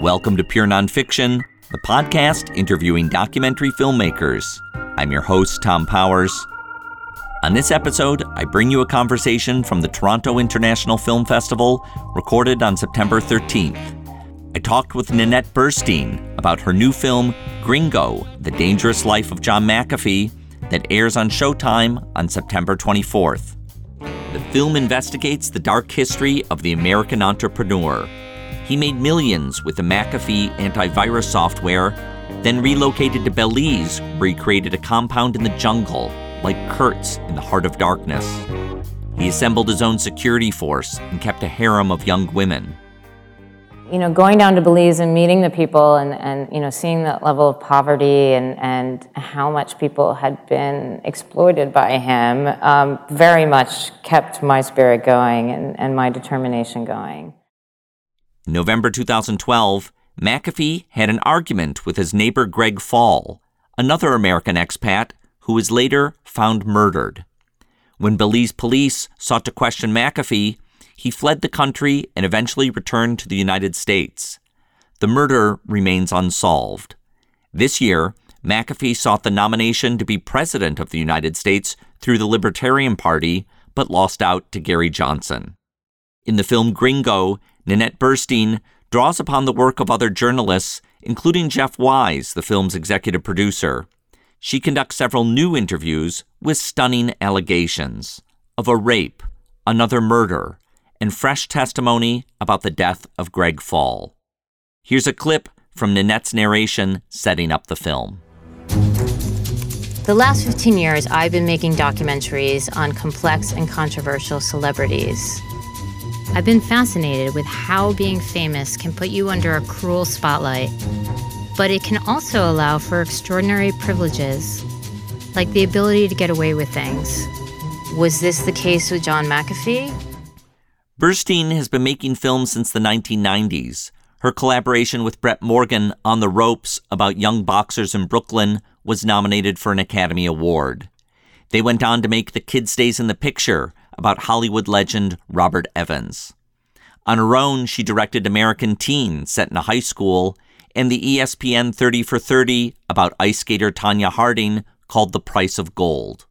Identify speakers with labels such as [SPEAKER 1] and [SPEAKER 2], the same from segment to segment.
[SPEAKER 1] Welcome to Pure Nonfiction, the podcast interviewing documentary filmmakers. I'm your host, Thom Powers. On this episode, I bring you a conversation from the Toronto International Film Festival recorded on September 13th. I talked with Nanette Burstein about her new film, Gringo The Dangerous Life of John McAfee, that airs on Showtime on September 24th. The film investigates the dark history of the American entrepreneur. He made millions with the McAfee antivirus software, then relocated to Belize, where he created a compound in the jungle, like Kurtz in the heart of darkness. He assembled his own security force and kept a harem of young women
[SPEAKER 2] you know, going down to Belize and meeting the people and, and you know, seeing that level of poverty and, and how much people had been exploited by him um, very much kept my spirit going and, and my determination going.
[SPEAKER 1] In November 2012, McAfee had an argument with his neighbor Greg Faull, another American expat who was later found murdered. When Belize police sought to question McAfee, he fled the country and eventually returned to the United States. The murder remains unsolved. This year, McAfee sought the nomination to be President of the United States through the Libertarian Party, but lost out to Gary Johnson. In the film Gringo, Nanette Burstein draws upon the work of other journalists, including Jeff Wise, the film's executive producer. She conducts several new interviews with stunning allegations of a rape, another murder, and fresh testimony about the death of Greg Faull. Here's a clip from Nanette's narration setting up the film.
[SPEAKER 3] The last 15 years, I've been making documentaries on complex and controversial celebrities. I've been fascinated with how being famous can put you under a cruel spotlight, but it can also allow for extraordinary privileges, like the ability to get away with things. Was this the case with John McAfee?
[SPEAKER 1] Burstein has been making films since the 1990s. Her collaboration with Brett Morgen on The Ropes about young boxers in Brooklyn was nominated for an Academy Award. They went on to make The Kid Stays in the Picture about Hollywood legend Robert Evans. On her own, she directed American Teen, set in a high school, and the ESPN 30 for 30 about ice skater Tonya Harding called The Price of Gold.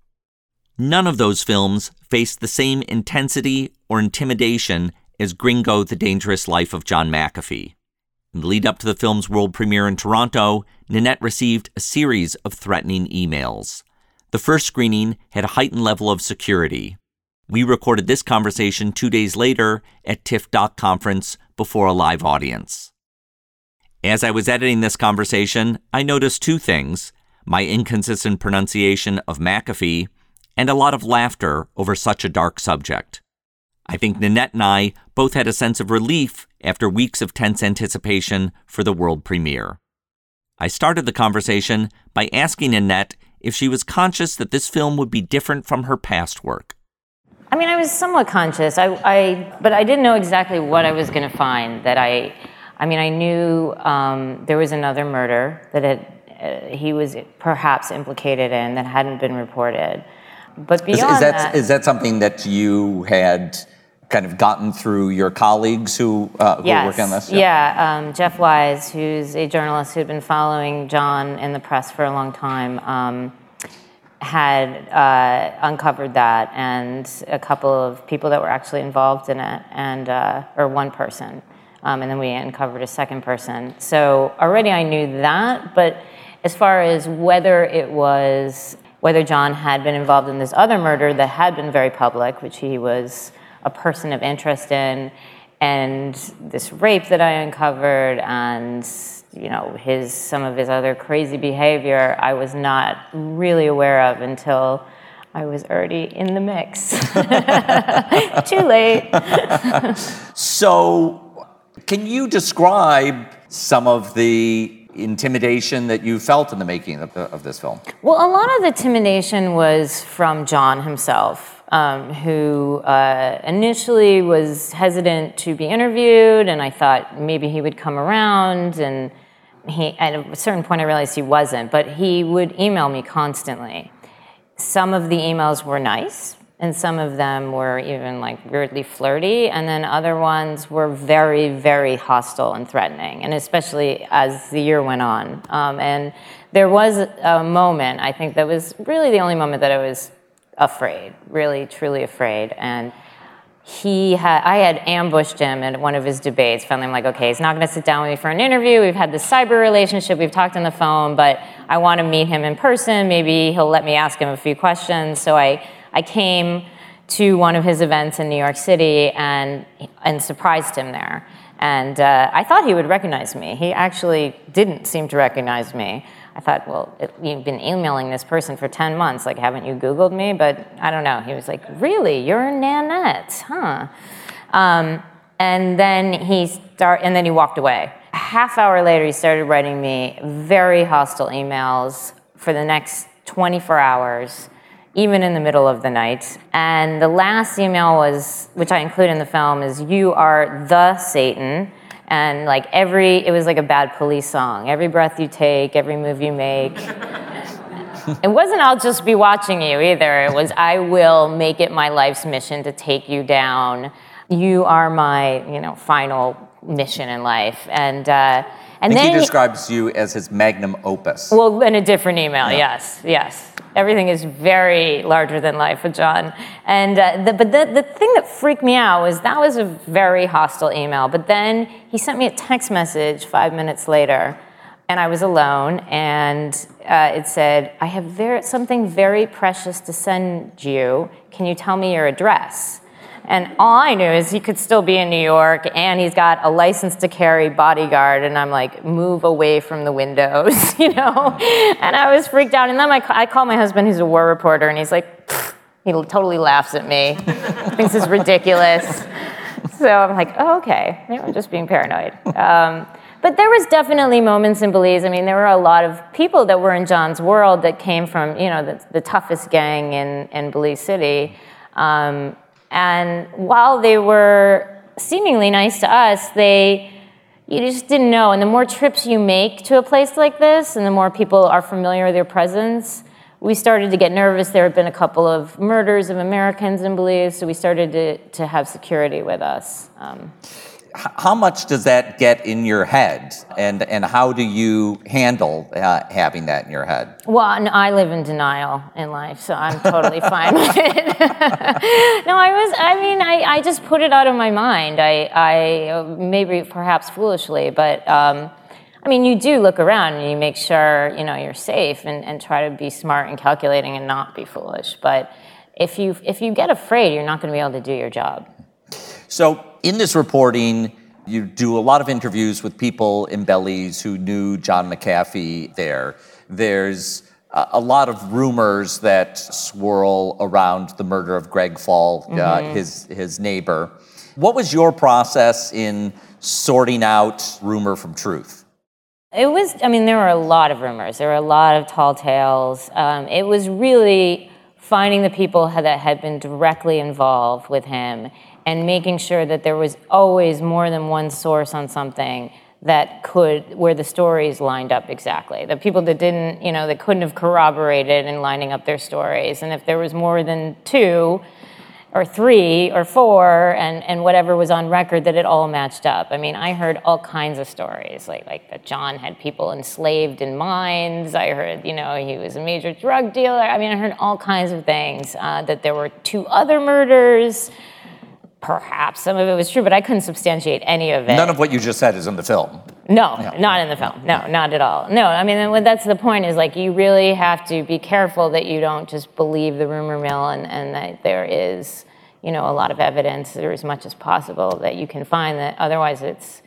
[SPEAKER 1] None of those films faced the same intensity or intimidation as Gringo The Dangerous Life of John McAfee. In the lead up to the film's world premiere in Toronto, Nanette received a series of threatening emails. The first screening had a heightened level of security. We recorded this conversation two days later at TIFF Conference before a live audience. As I was editing this conversation, I noticed two things my inconsistent pronunciation of McAfee and a lot of laughter over such a dark subject. I think Nanette and I both had a sense of relief after weeks of tense anticipation for the world premiere. I started the conversation by asking Nanette if she was conscious that this film would be different from her past work.
[SPEAKER 2] I mean, I was somewhat conscious, I, I but I didn't know exactly what I was going to find. That I, I mean, I knew um, there was another murder that had, uh, he was perhaps implicated in that hadn't been reported. But beyond
[SPEAKER 1] is, is that,
[SPEAKER 2] that,
[SPEAKER 1] is that something that you had kind of gotten through your colleagues who, uh, who
[SPEAKER 2] yes.
[SPEAKER 1] were working on this?
[SPEAKER 2] Yeah, yeah um, Jeff Wise, who's a journalist who had been following John in the press for a long time, um, had uh, uncovered that, and a couple of people that were actually involved in it, and uh, or one person, um, and then we uncovered a second person. So already I knew that, but as far as whether it was whether John had been involved in this other murder that had been very public, which he was a person of interest in, and this rape that I uncovered, and you know his some of his other crazy behavior, I was not really aware of until I was already in the mix. Too late.
[SPEAKER 1] so, can you describe some of the intimidation that you felt in the making of, the, of this film?
[SPEAKER 2] Well, a lot of the intimidation was from John himself. Um, who uh, initially was hesitant to be interviewed, and I thought maybe he would come around. And he, at a certain point, I realized he wasn't, but he would email me constantly. Some of the emails were nice, and some of them were even like weirdly flirty and then other ones were very very hostile and threatening and especially as the year went on um, and there was a moment i think that was really the only moment that i was afraid really truly afraid and he had i had ambushed him at one of his debates finally i'm like okay he's not going to sit down with me for an interview we've had this cyber relationship we've talked on the phone but i want to meet him in person maybe he'll let me ask him a few questions so i I came to one of his events in New York City and, and surprised him there. And uh, I thought he would recognize me. He actually didn't seem to recognize me. I thought, well, it, you've been emailing this person for 10 months. Like, haven't you Googled me? But I don't know. He was like, really? You're Nanette, huh? Um, and then he start, and then he walked away. A half hour later, he started writing me very hostile emails for the next 24 hours even in the middle of the night. And the last email was, which I include in the film, is You are the Satan. And like every, it was like a bad police song. Every breath you take, every move you make. it wasn't I'll just be watching you either. It was I will make it my life's mission to take you down. You are my, you know, final mission in life. And uh, and
[SPEAKER 1] then he describes you as his magnum opus.
[SPEAKER 2] Well, in a different email, yeah. yes, yes. Everything is very larger than life with John. And uh, the, but the, the thing that freaked me out was that was a very hostile email. But then he sent me a text message five minutes later, and I was alone, and uh, it said, "I have very, something very precious to send you. Can you tell me your address?" And all I knew is he could still be in New York and he's got a license to carry bodyguard. And I'm like, move away from the windows, you know? And I was freaked out. And then I, I call my husband, who's a war reporter, and he's like, he totally laughs at me, thinks it's ridiculous. So I'm like, oh, okay, maybe I'm just being paranoid. Um, but there was definitely moments in Belize. I mean, there were a lot of people that were in John's world that came from, you know, the, the toughest gang in, in Belize City. Um, and while they were seemingly nice to us, they you just didn't know. And the more trips you make to a place like this, and the more people are familiar with your presence, we started to get nervous. There had been a couple of murders of Americans in Belize, so we started to, to have security with us. Um,
[SPEAKER 1] how much does that get in your head? And and how do you handle uh, having that in your head?
[SPEAKER 2] Well i live in denial in life so i'm totally fine with it. No i was i mean I, I just put it out of my mind. I i maybe perhaps foolishly but um, i mean you do look around and you make sure you know you're safe and, and try to be smart and calculating and not be foolish. But if you if you get afraid you're not going to be able to do your job
[SPEAKER 1] so, in this reporting, you do a lot of interviews with people in Belize who knew John McAfee there. There's a lot of rumors that swirl around the murder of Greg Faull, uh, mm-hmm. uh, his, his neighbor. What was your process in sorting out rumor from truth?
[SPEAKER 2] It was, I mean, there were a lot of rumors. There were a lot of tall tales. Um, it was really finding the people that had been directly involved with him and making sure that there was always more than one source on something that could where the stories lined up exactly. The people that didn't you know that couldn't have corroborated and lining up their stories. And if there was more than two or three or four and, and whatever was on record that it all matched up. I mean i heard all kinds of stories like like that john had people enslaved in mines. I heard you know he was a major drug dealer. I mean i heard all kinds of things uh, that there were two other murders perhaps some of it was true, but I couldn't substantiate any of it.
[SPEAKER 1] None of what you just said is in the film.
[SPEAKER 2] No, not in the film. No, not at all. No, I mean, that's the point is like you really have to be careful that you don't just believe the rumor mill and, and that there is, you know, a lot of evidence or as much as possible that you can find that otherwise it's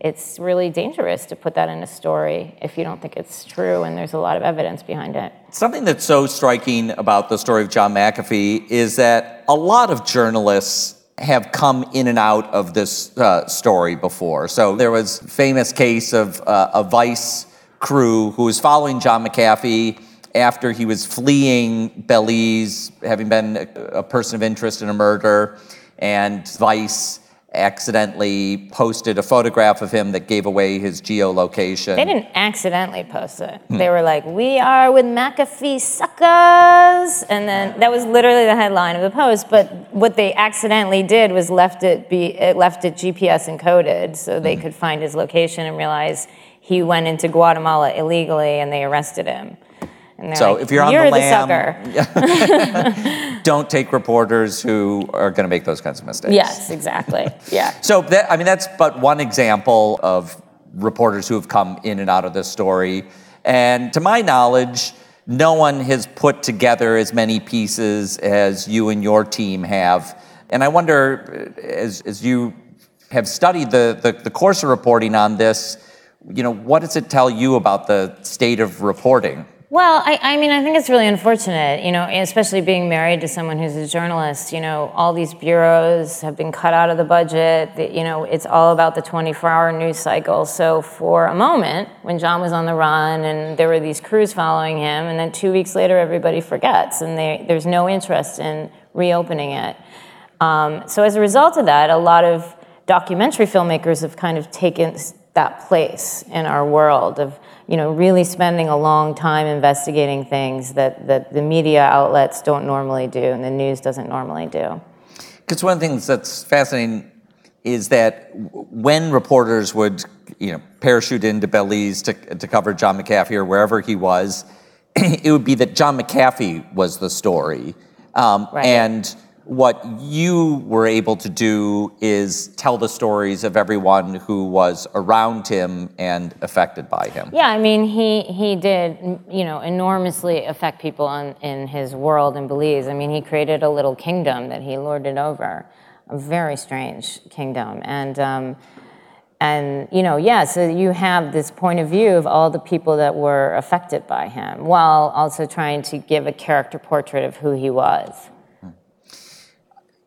[SPEAKER 2] it's really dangerous to put that in a story if you don't think it's true and there's a lot of evidence behind it.
[SPEAKER 1] Something that's so striking about the story of John McAfee is that a lot of journalists have come in and out of this uh, story before. So there was famous case of uh, a Vice crew who was following John McAfee after he was fleeing Belize, having been a, a person of interest in a murder, and Vice accidentally posted a photograph of him that gave away his geolocation.
[SPEAKER 2] They didn't accidentally post it. Hmm. They were like, "We are with McAfee suckers," and then that was literally the headline of the post. But what they accidentally did was left it be it left it GPS encoded, so they hmm. could find his location and realize he went into Guatemala illegally, and they arrested him.
[SPEAKER 1] So
[SPEAKER 2] like,
[SPEAKER 1] if you're on
[SPEAKER 2] you're
[SPEAKER 1] the
[SPEAKER 2] the
[SPEAKER 1] lam, don't take reporters who are going to make those kinds of mistakes.
[SPEAKER 2] Yes, exactly. Yeah.
[SPEAKER 1] So that, I mean, that's but one example of reporters who have come in and out of this story. And to my knowledge, no one has put together as many pieces as you and your team have. And I wonder, as, as you have studied the, the, the course of reporting on this, you know, what does it tell you about the state of reporting?
[SPEAKER 2] Well, I, I mean, I think it's really unfortunate, you know, especially being married to someone who's a journalist. You know, all these bureaus have been cut out of the budget. The, you know, it's all about the 24 hour news cycle. So, for a moment, when John was on the run and there were these crews following him, and then two weeks later, everybody forgets and they, there's no interest in reopening it. Um, so, as a result of that, a lot of documentary filmmakers have kind of taken that place in our world of you know really spending a long time investigating things that, that the media outlets don't normally do and the news doesn't normally do
[SPEAKER 1] Because one of the things that's fascinating is that when reporters would, you know, parachute into Belize to, to cover John McAfee or wherever he was, it would be that John McAfee was the story. Um,
[SPEAKER 2] Right.
[SPEAKER 1] And what you were able to do is tell the stories of everyone who was around him and affected by him.
[SPEAKER 2] yeah i mean he he did you know enormously affect people on, in his world in belize i mean he created a little kingdom that he lorded over a very strange kingdom. And um, and you know yeah so you have this point of view of all the people that were affected by him while also trying to give a character portrait of who he was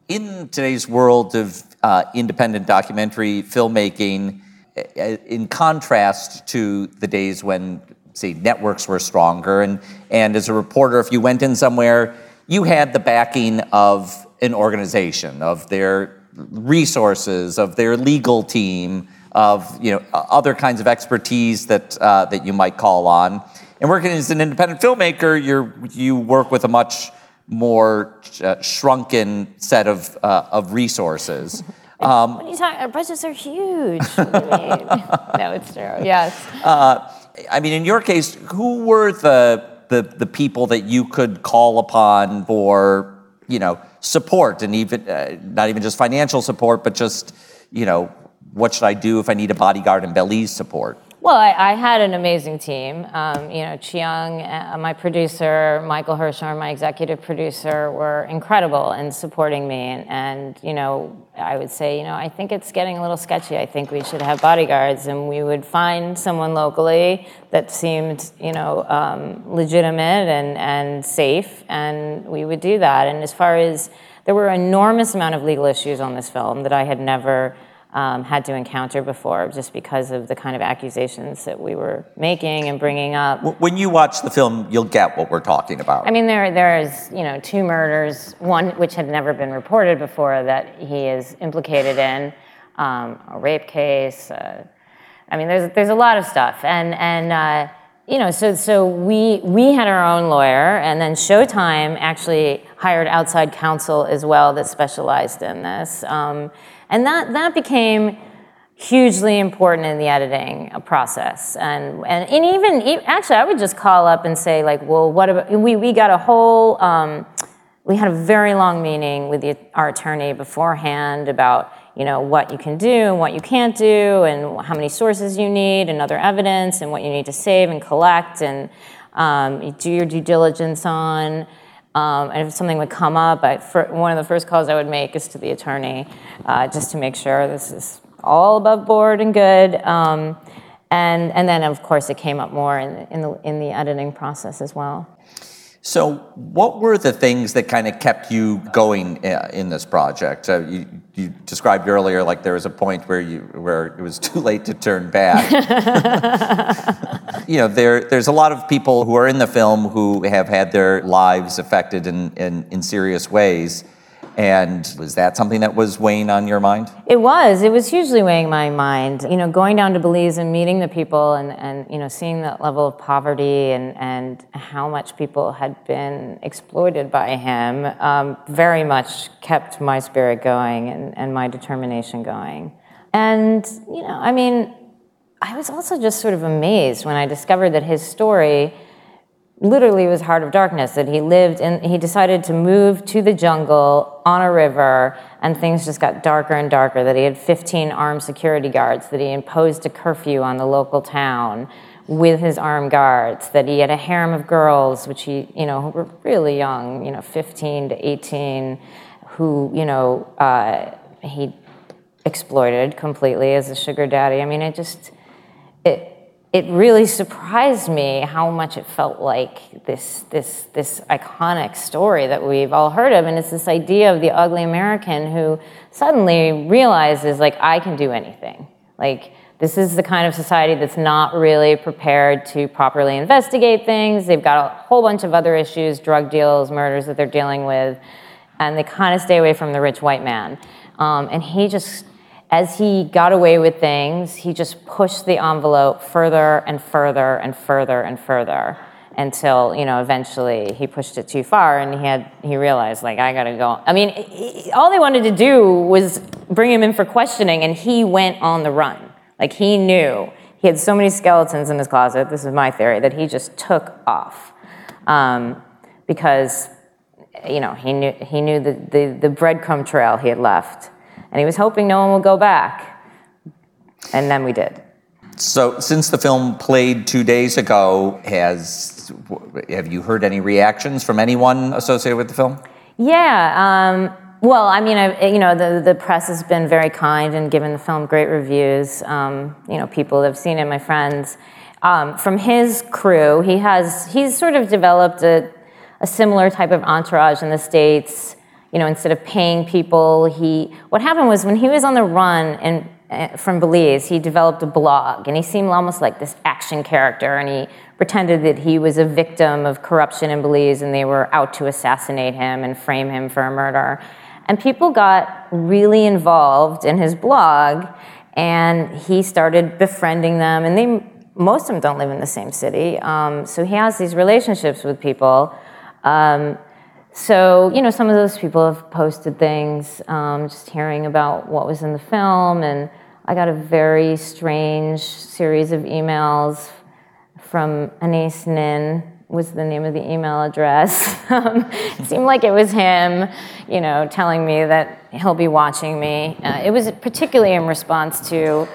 [SPEAKER 1] in today's world of uh, independent documentary filmmaking, uh, in contrast to the days when, say, networks were stronger, and, and as a reporter, if you went in somewhere, you had the backing of an organization, of their resources, of their legal team, of you know other kinds of expertise that uh, that you might call on. And working as an independent filmmaker, you you work with a much more uh, shrunken set of of, of resources. Um,
[SPEAKER 2] What are you talking? Our budgets are huge. Mean? no, it's true. Yes.
[SPEAKER 1] I mean, in your case, who were the, the the people that you could call upon for you know support and even uh, not even just financial support, but just you know what should I do if I need a bodyguard and Belize support?
[SPEAKER 2] Well, I, I had an amazing team. Um, you know, Chiang, uh, my producer, Michael Hirschorn, my executive producer, were incredible in supporting me. And, and, you know, I would say, you know, I think it's getting a little sketchy. I think we should have bodyguards. And we would find someone locally that seemed, you know, um, legitimate and, and safe. And we would do that. And as far as there were enormous amount of legal issues on this film that I had never um, had to encounter before just because of the kind of accusations that we were making and bringing up.
[SPEAKER 1] When you watch the film, you'll get what we're talking about.
[SPEAKER 2] I mean, there there's you know two murders, one which had never been reported before that he is implicated in, um, a rape case. Uh, I mean, there's there's a lot of stuff, and and uh, you know, so so we we had our own lawyer, and then Showtime actually hired outside counsel as well that specialized in this, um, and that that became hugely important in the editing process. And and, and even actually i would just call up and say like well what about we, we got a whole um, we had a very long meeting with the, our attorney beforehand about you know what you can do and what you can't do and how many sources you need and other evidence and what you need to save and collect and um, do your due diligence on um, and if something would come up, I, one of the first calls I would make is to the attorney, uh, just to make sure this is all above board and good. Um, and, and then, of course, it came up more in, in, the, in the editing process as well.
[SPEAKER 1] So, what were the things that kind of kept you going uh, in this project? Uh, you, you described earlier, like there was a point where you where it was too late to turn back. you know, there there's a lot of people who are in the film who have had their lives affected in in, in serious ways.
[SPEAKER 4] And was that something that was weighing on your mind?
[SPEAKER 2] It was. It was hugely weighing my mind. You know, going down to Belize and meeting the people and, and you know, seeing that level of poverty and, and how much people had been exploited by him um, very much kept my spirit going and, and my determination going. And, you know, I mean, I was also just sort of amazed when I discovered that his story literally was heart of darkness that he lived in he decided to move to the jungle on a river and things just got darker and darker that he had 15 armed security guards that he imposed a curfew on the local town with his armed guards that he had a harem of girls which he you know who were really young you know 15 to 18 who you know uh, he exploited completely as a sugar daddy. I mean it just it it really surprised me how much it felt like this, this, this iconic story that we've all heard of. And it's this idea of the ugly American who suddenly realizes, like, I can do anything. Like, this is the kind of society that's not really prepared to properly investigate things. They've got a whole bunch of other issues, drug deals, murders that they're dealing with, and they kind of stay away from the rich white man. Um, and he just as he got away with things, he just pushed the envelope further and further and further and further until you know eventually he pushed it too far and he had he realized like I gotta go. I mean, he, all they wanted to do was bring him in for questioning, and he went on the run. Like he knew he had so many skeletons in his closet. This is my theory that he just took off um, because you know he knew he knew the, the the breadcrumb trail he had left and he was hoping no one would go back. And then we did.
[SPEAKER 4] So, since the film played two days ago, has have you heard any reactions from anyone associated with the film?
[SPEAKER 2] Yeah. Um, well, I mean, I, you know, the, the press has been very kind and given the film great reviews. Um, you know, people have seen it, my friends. Um, from his crew, he has he's sort of developed a, a similar type of entourage in the states you know, instead of paying people, he, what happened was when he was on the run and uh, from Belize, he developed a blog and he seemed almost like this action character and he pretended that he was a victim of corruption in Belize and they were out to assassinate him and frame him for a murder. And people got really involved in his blog and he started befriending them and they, most of them don't live in the same city. Um, so he has these relationships with people. Um, so, you know, some of those people have posted things, um, just hearing about what was in the film. And I got a very strange series of emails from Anais Nin, was the name of the email address. um, it seemed like it was him, you know, telling me that he'll be watching me. Uh, it was particularly in response to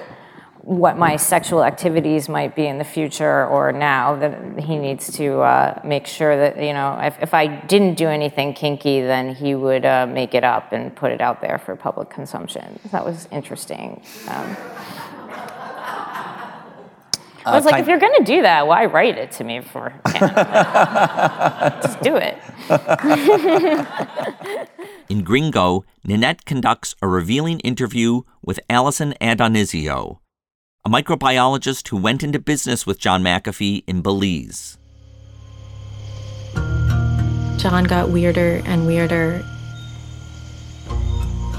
[SPEAKER 2] what my sexual activities might be in the future or now that he needs to uh, make sure that you know if, if, i didn't do anything kinky then he would uh, make it up and put it out there for public consumption that was interesting um, I was uh, like, if you're going to do that, why write it to me for? Just do it.
[SPEAKER 1] In Gringo, Nanette conducts a revealing interview with Allison Adonizio, a microbiologist who went into business with John McAfee in Belize.
[SPEAKER 5] John got weirder and weirder.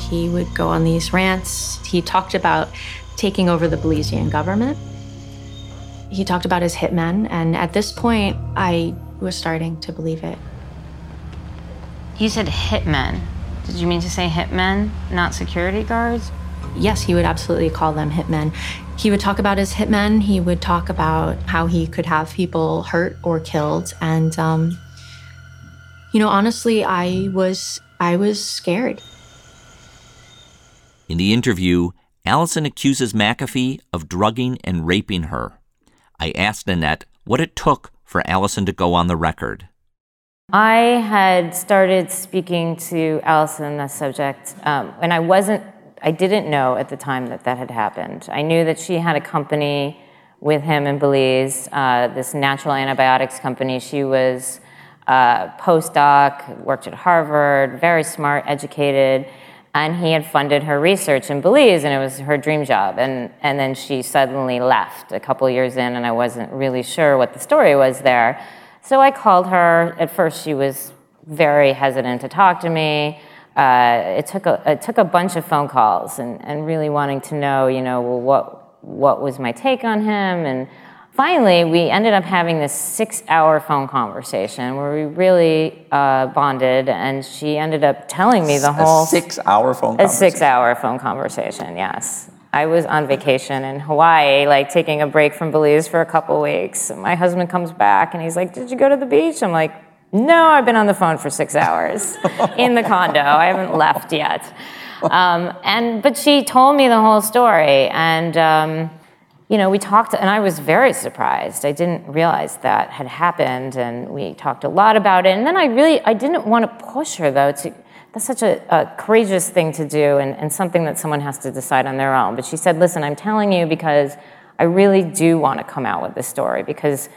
[SPEAKER 5] He would go on these rants. He talked about taking over the Belizean government. He talked about his hitmen, and at this point, I was starting to believe it.
[SPEAKER 2] You said hitmen. Did you mean to say hitmen, not security guards?
[SPEAKER 5] Yes, he would absolutely call them hitmen. He would talk about his hitmen. He would talk about how he could have people hurt or killed. And, um, you know, honestly, I was I was scared.
[SPEAKER 1] In the interview, Allison accuses McAfee of drugging and raping her. I asked Nanette what it took for Allison to go on the record.
[SPEAKER 2] I had started speaking to Allison on the subject, um, and I wasn't I didn't know at the time that that had happened. I knew that she had a company with him in Belize, uh, this natural antibiotics company. She was a postdoc, worked at Harvard, very smart, educated, and he had funded her research in Belize, and it was her dream job. And, and then she suddenly left a couple years in, and I wasn't really sure what the story was there. So I called her. At first, she was very hesitant to talk to me. Uh, it took a it took a bunch of phone calls and, and really wanting to know, you know, well, what what was my take on him, and finally we ended up having this six-hour phone conversation where we really uh, bonded, and she ended up telling me the whole
[SPEAKER 4] a six-hour phone.
[SPEAKER 2] a
[SPEAKER 4] conversation.
[SPEAKER 2] six-hour phone conversation. Yes. I was on vacation in Hawaii, like taking a break from Belize for a couple weeks. My husband comes back and he's like, Did you go to the beach? I'm like, No, I've been on the phone for six hours in the condo. I haven't left yet. Um, and but she told me the whole story, and um, you know, we talked, and I was very surprised. I didn't realize that had happened, and we talked a lot about it. And then I really, I didn't want to push her though to that's such a, a courageous thing to do and, and something that someone has to decide on their own. But she said, listen, I'm telling you because I really do want to come out with this story because,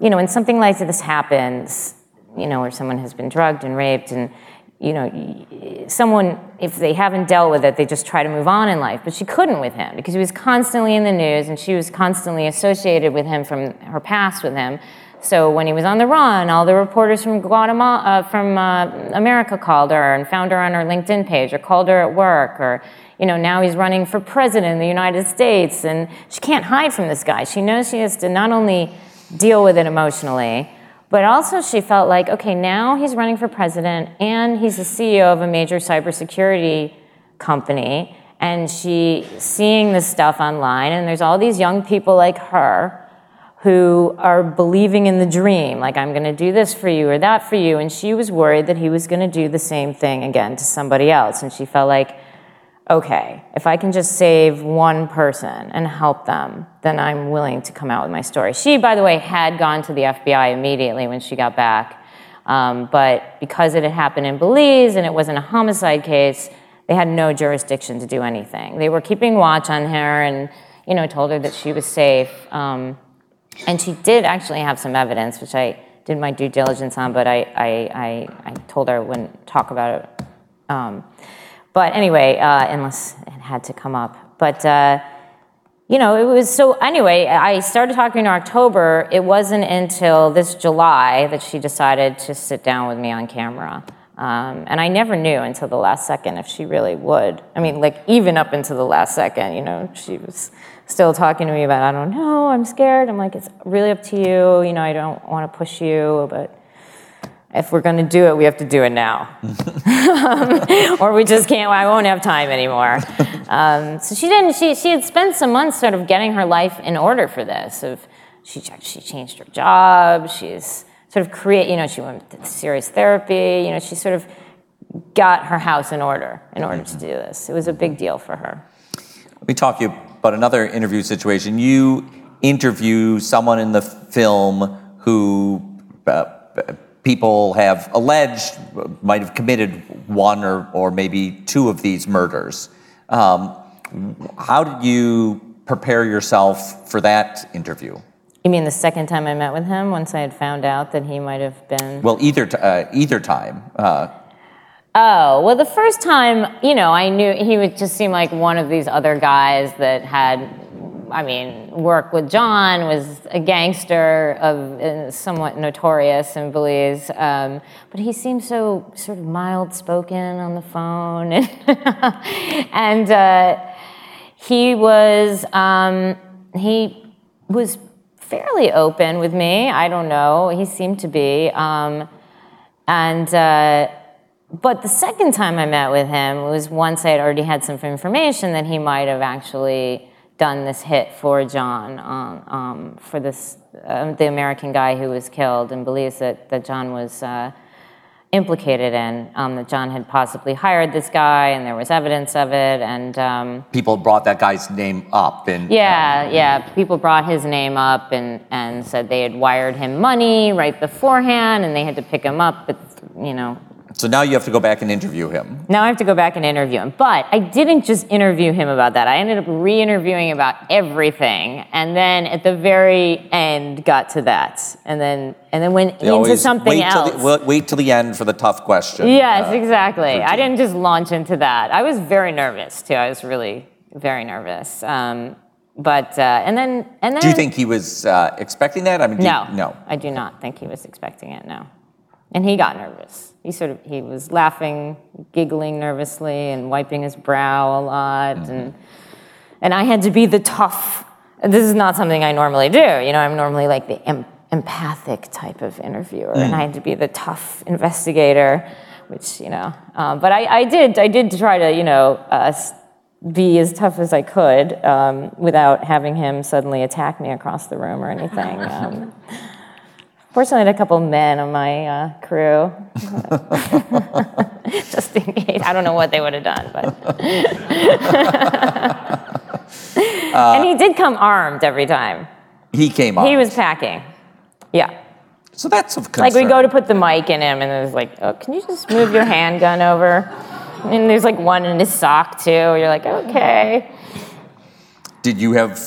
[SPEAKER 2] you know, when something like this happens, you know, where someone has been drugged and raped and, you know, someone, if they haven't dealt with it, they just try to move on in life. But she couldn't with him because he was constantly in the news and she was constantly associated with him from her past with him. So when he was on the run, all the reporters from Guatemala, uh, from uh, America called her and found her on her LinkedIn page, or called her at work, or you know now he's running for president of the United States, and she can't hide from this guy. She knows she has to not only deal with it emotionally, but also she felt like okay, now he's running for president, and he's the CEO of a major cybersecurity company, and she seeing this stuff online, and there's all these young people like her who are believing in the dream, like, I'm going to do this for you or that for you. And she was worried that he was going to do the same thing again to somebody else. And she felt like, okay, if I can just save one person and help them, then I'm willing to come out with my story. She, by the way, had gone to the FBI immediately when she got back. Um, but because it had happened in Belize and it wasn't a homicide case, they had no jurisdiction to do anything. They were keeping watch on her and, you know, told her that she was safe. Um, and she did actually have some evidence, which I did my due diligence on, but I, I, I, I told her I wouldn't talk about it. Um, but anyway, uh, unless it had to come up. But, uh, you know, it was so, anyway, I started talking in October. It wasn't until this July that she decided to sit down with me on camera. Um, and I never knew until the last second if she really would. I mean, like, even up until the last second, you know, she was still talking to me about, I don't know, I'm scared. I'm like, it's really up to you. You know, I don't want to push you, but if we're going to do it, we have to do it now. or we just can't, I won't have time anymore. Um, so she didn't, she, she had spent some months sort of getting her life in order for this. Of, she, she changed her job, she's sort of create, you know, she went to serious therapy, you know, she sort of got her house in order in order to do this. It was a big deal for her.
[SPEAKER 4] Let me talk to you about another interview situation. You interview someone in the film who uh, people have alleged might have committed one or, or maybe two of these murders. Um, how did you prepare yourself for that interview?
[SPEAKER 2] You mean the second time I met with him, once I had found out that he might have been?
[SPEAKER 4] Well, either t- uh, either time. Uh,
[SPEAKER 2] oh well, the first time, you know, I knew he would just seem like one of these other guys that had, I mean, work with John, was a gangster of somewhat notorious in Belize, um, but he seemed so sort of mild spoken on the phone, and uh, he was um, he was fairly open with me. I don't know. He seemed to be. Um, and, uh, but the second time I met with him was once I had already had some information that he might have actually done this hit for John, um, um, for this, uh, the American guy who was killed and believes that, that John was uh, implicated in, um, that John had possibly hired this guy and there was evidence of it. And um,
[SPEAKER 4] people brought that guy's name up. and
[SPEAKER 2] yeah, yeah, people brought his name up and, and said they had wired him money right beforehand and they had to pick him up, but, you know,
[SPEAKER 4] So now you have to go back and interview him.
[SPEAKER 2] now I have to go back and interview him. But I didn't just interview him about that. I ended up re interviewing about everything. And then at the very end got to that. And then and then went
[SPEAKER 4] They
[SPEAKER 2] into something
[SPEAKER 4] wait
[SPEAKER 2] else.
[SPEAKER 4] Till the, wait till the end for the tough question.
[SPEAKER 2] yes,
[SPEAKER 4] Uh,
[SPEAKER 2] exactly. I didn't just launch into that. I was very nervous too. I was really very nervous. Um, but uh, and then and then
[SPEAKER 4] Do you think he was uh, expecting that? I mean, do you-
[SPEAKER 2] no,
[SPEAKER 4] no.
[SPEAKER 2] I do not think he was expecting it. No, and he got nervous. he sort of he was laughing, giggling nervously, and wiping his brow a lot, mm-hmm. and and I had to be the tough. This is not something I normally do. You know, I'm normally like the em- empathic type of interviewer, mm. and I had to be the tough investigator, which you know. Um, but I, I, did I did try to you know uh, be as tough as I could um, without having him suddenly attack me across the room or anything. Um, Fortunately, I had a couple men on my uh, crew. Just in case. I don't know what they would have done, but. uh, and he did come armed every time.
[SPEAKER 4] He came armed.
[SPEAKER 2] He was packing. Yeah.
[SPEAKER 4] So that's of concern.
[SPEAKER 2] Like we go to put the mic in him, and there's like, oh, can you just move your handgun over? And there's like one in his sock too. You're like, okay.
[SPEAKER 4] Did you have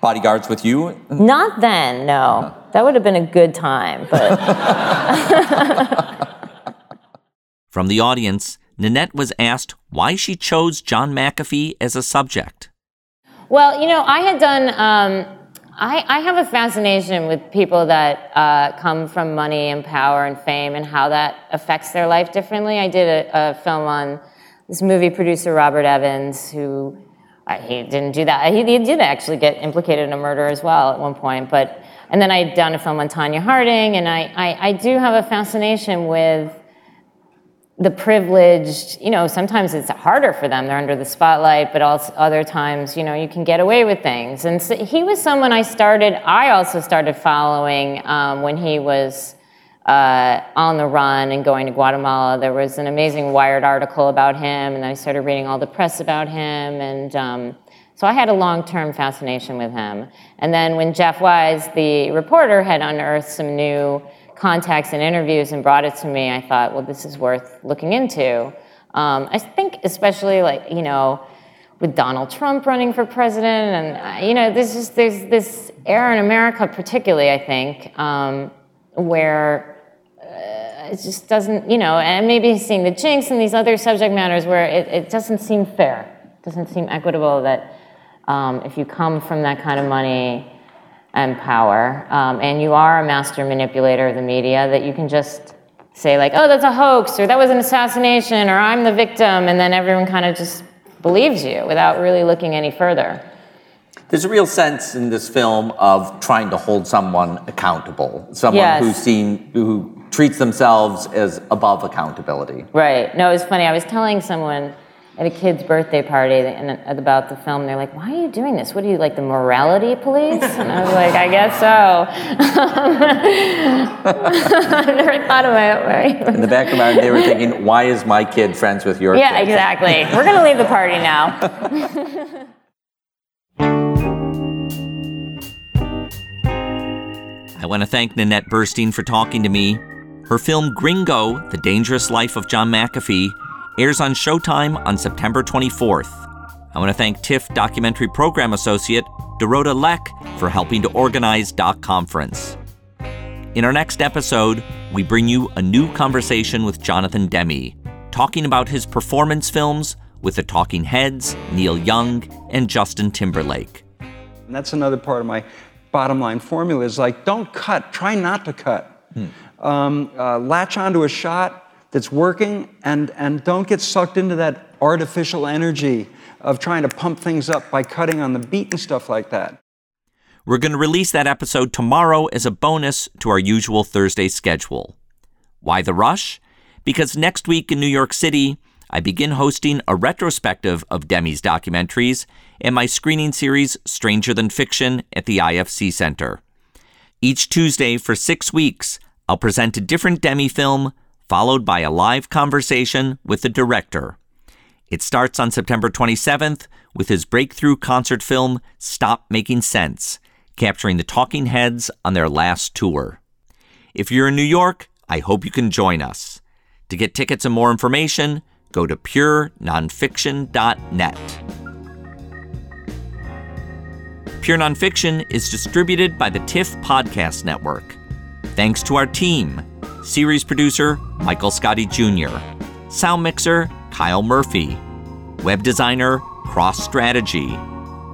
[SPEAKER 4] bodyguards with you?
[SPEAKER 2] Not then, no. That would have been a good time, but.
[SPEAKER 1] From the audience, Nanette was asked why she chose John McAfee as a subject.
[SPEAKER 2] Well, you know, I had done. Um, I, I, have a fascination with people that uh, come from money and power and fame and how that affects their life differently. I did a, a film on this movie producer Robert Evans, who uh, he didn't do that. He, he, did actually get implicated in a murder as well at one point, but and then I'd done a film on Tonya Harding, and I, I, I do have a fascination with the privileged, you know, sometimes it's harder for them. They're under the spotlight, but also other times, you know, you can get away with things. And so he was someone I started, I also started following um, when he was uh, on the run and going to Guatemala. There was an amazing Wired article about him, and I started reading all the press about him. And um, so I had a long term fascination with him. And then when Jeff Wise, the reporter, had unearthed some new contacts and interviews and brought it to me, I thought, well, this is worth looking into. Um, I think, especially like, you know, with Donald Trump running for president, and, uh, you know, there's just there's this era in America, particularly, I think, um, where uh, it just doesn't, you know, and maybe seeing the jinx and these other subject matters where it, it doesn't seem fair, doesn't seem equitable that um, if you come from that kind of money and power, um, and you are a master manipulator of the media, that you can just say, like, oh, that's a hoax, or that was an assassination, or I'm the victim, and then everyone kind of just believes you without really looking any further.
[SPEAKER 4] There's a real sense in this film of trying to hold someone accountable, someone yes. who's seen, who treats themselves as above accountability.
[SPEAKER 2] Right. No, it was funny. I was telling someone at a kid's birthday party and about the film. They're like, "Why are you doing this? What are you like the morality police?" And I was like, "I guess so." I've never thought about
[SPEAKER 4] it. In the back of my mind, they were thinking, "Why is my kid friends with your?"
[SPEAKER 2] Yeah,
[SPEAKER 4] kid?
[SPEAKER 2] exactly. We're gonna leave the party now.
[SPEAKER 1] I want to thank Nanette Burstein for talking to me. Her film Gringo: The Dangerous Life of John McAfee airs on Showtime on September 24th. I want to thank TIFF documentary program associate Dorota Lech for helping to organize Doc Conference. In our next episode, we bring you a new conversation with Jonathan Demme, talking about his performance films with the Talking Heads, Neil Young, and Justin Timberlake.
[SPEAKER 6] And that's another part of my bottom line formula is like, don't cut, try not to cut. Hmm. Um, uh, latch onto a shot, that's working and, and don't get sucked into that artificial energy of trying to pump things up by cutting on the beat and stuff like that.
[SPEAKER 1] We're going to release that episode tomorrow as a bonus to our usual Thursday schedule. Why the rush? Because next week in New York City, I begin hosting a retrospective of Demme's documentaries and my screening series Stranger Than Fiction at the IFC Center. Each Tuesday for six weeks, I'll present a different Demi film followed by a live conversation with the director. It starts on September 27th with his breakthrough concert film, Stop Making Sense, capturing the talking heads on their last tour. If you're in New York, I hope you can join us. To get tickets and more information, go to purenonfiction.net. Pure Nonfiction is distributed by the TIFF Podcast Network. Thanks to our team Series producer Michael Scotty Jr., sound mixer Kyle Murphy, web designer Cross Strategy,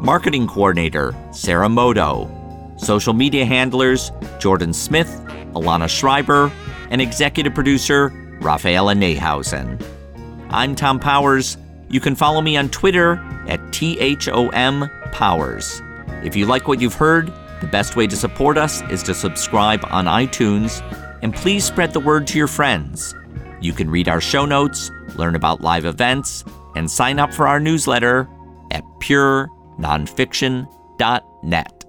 [SPEAKER 1] marketing coordinator Sarah Moto, social media handlers Jordan Smith, Alana Schreiber, and executive producer Raphaela Neihausen. I'm Thom Powers. You can follow me on Twitter at THOM Powers. If you like what you've heard, the best way to support us is to subscribe on iTunes and please spread the word to your friends. You can read our show notes, learn about live events, and sign up for our newsletter at purenonfiction.net.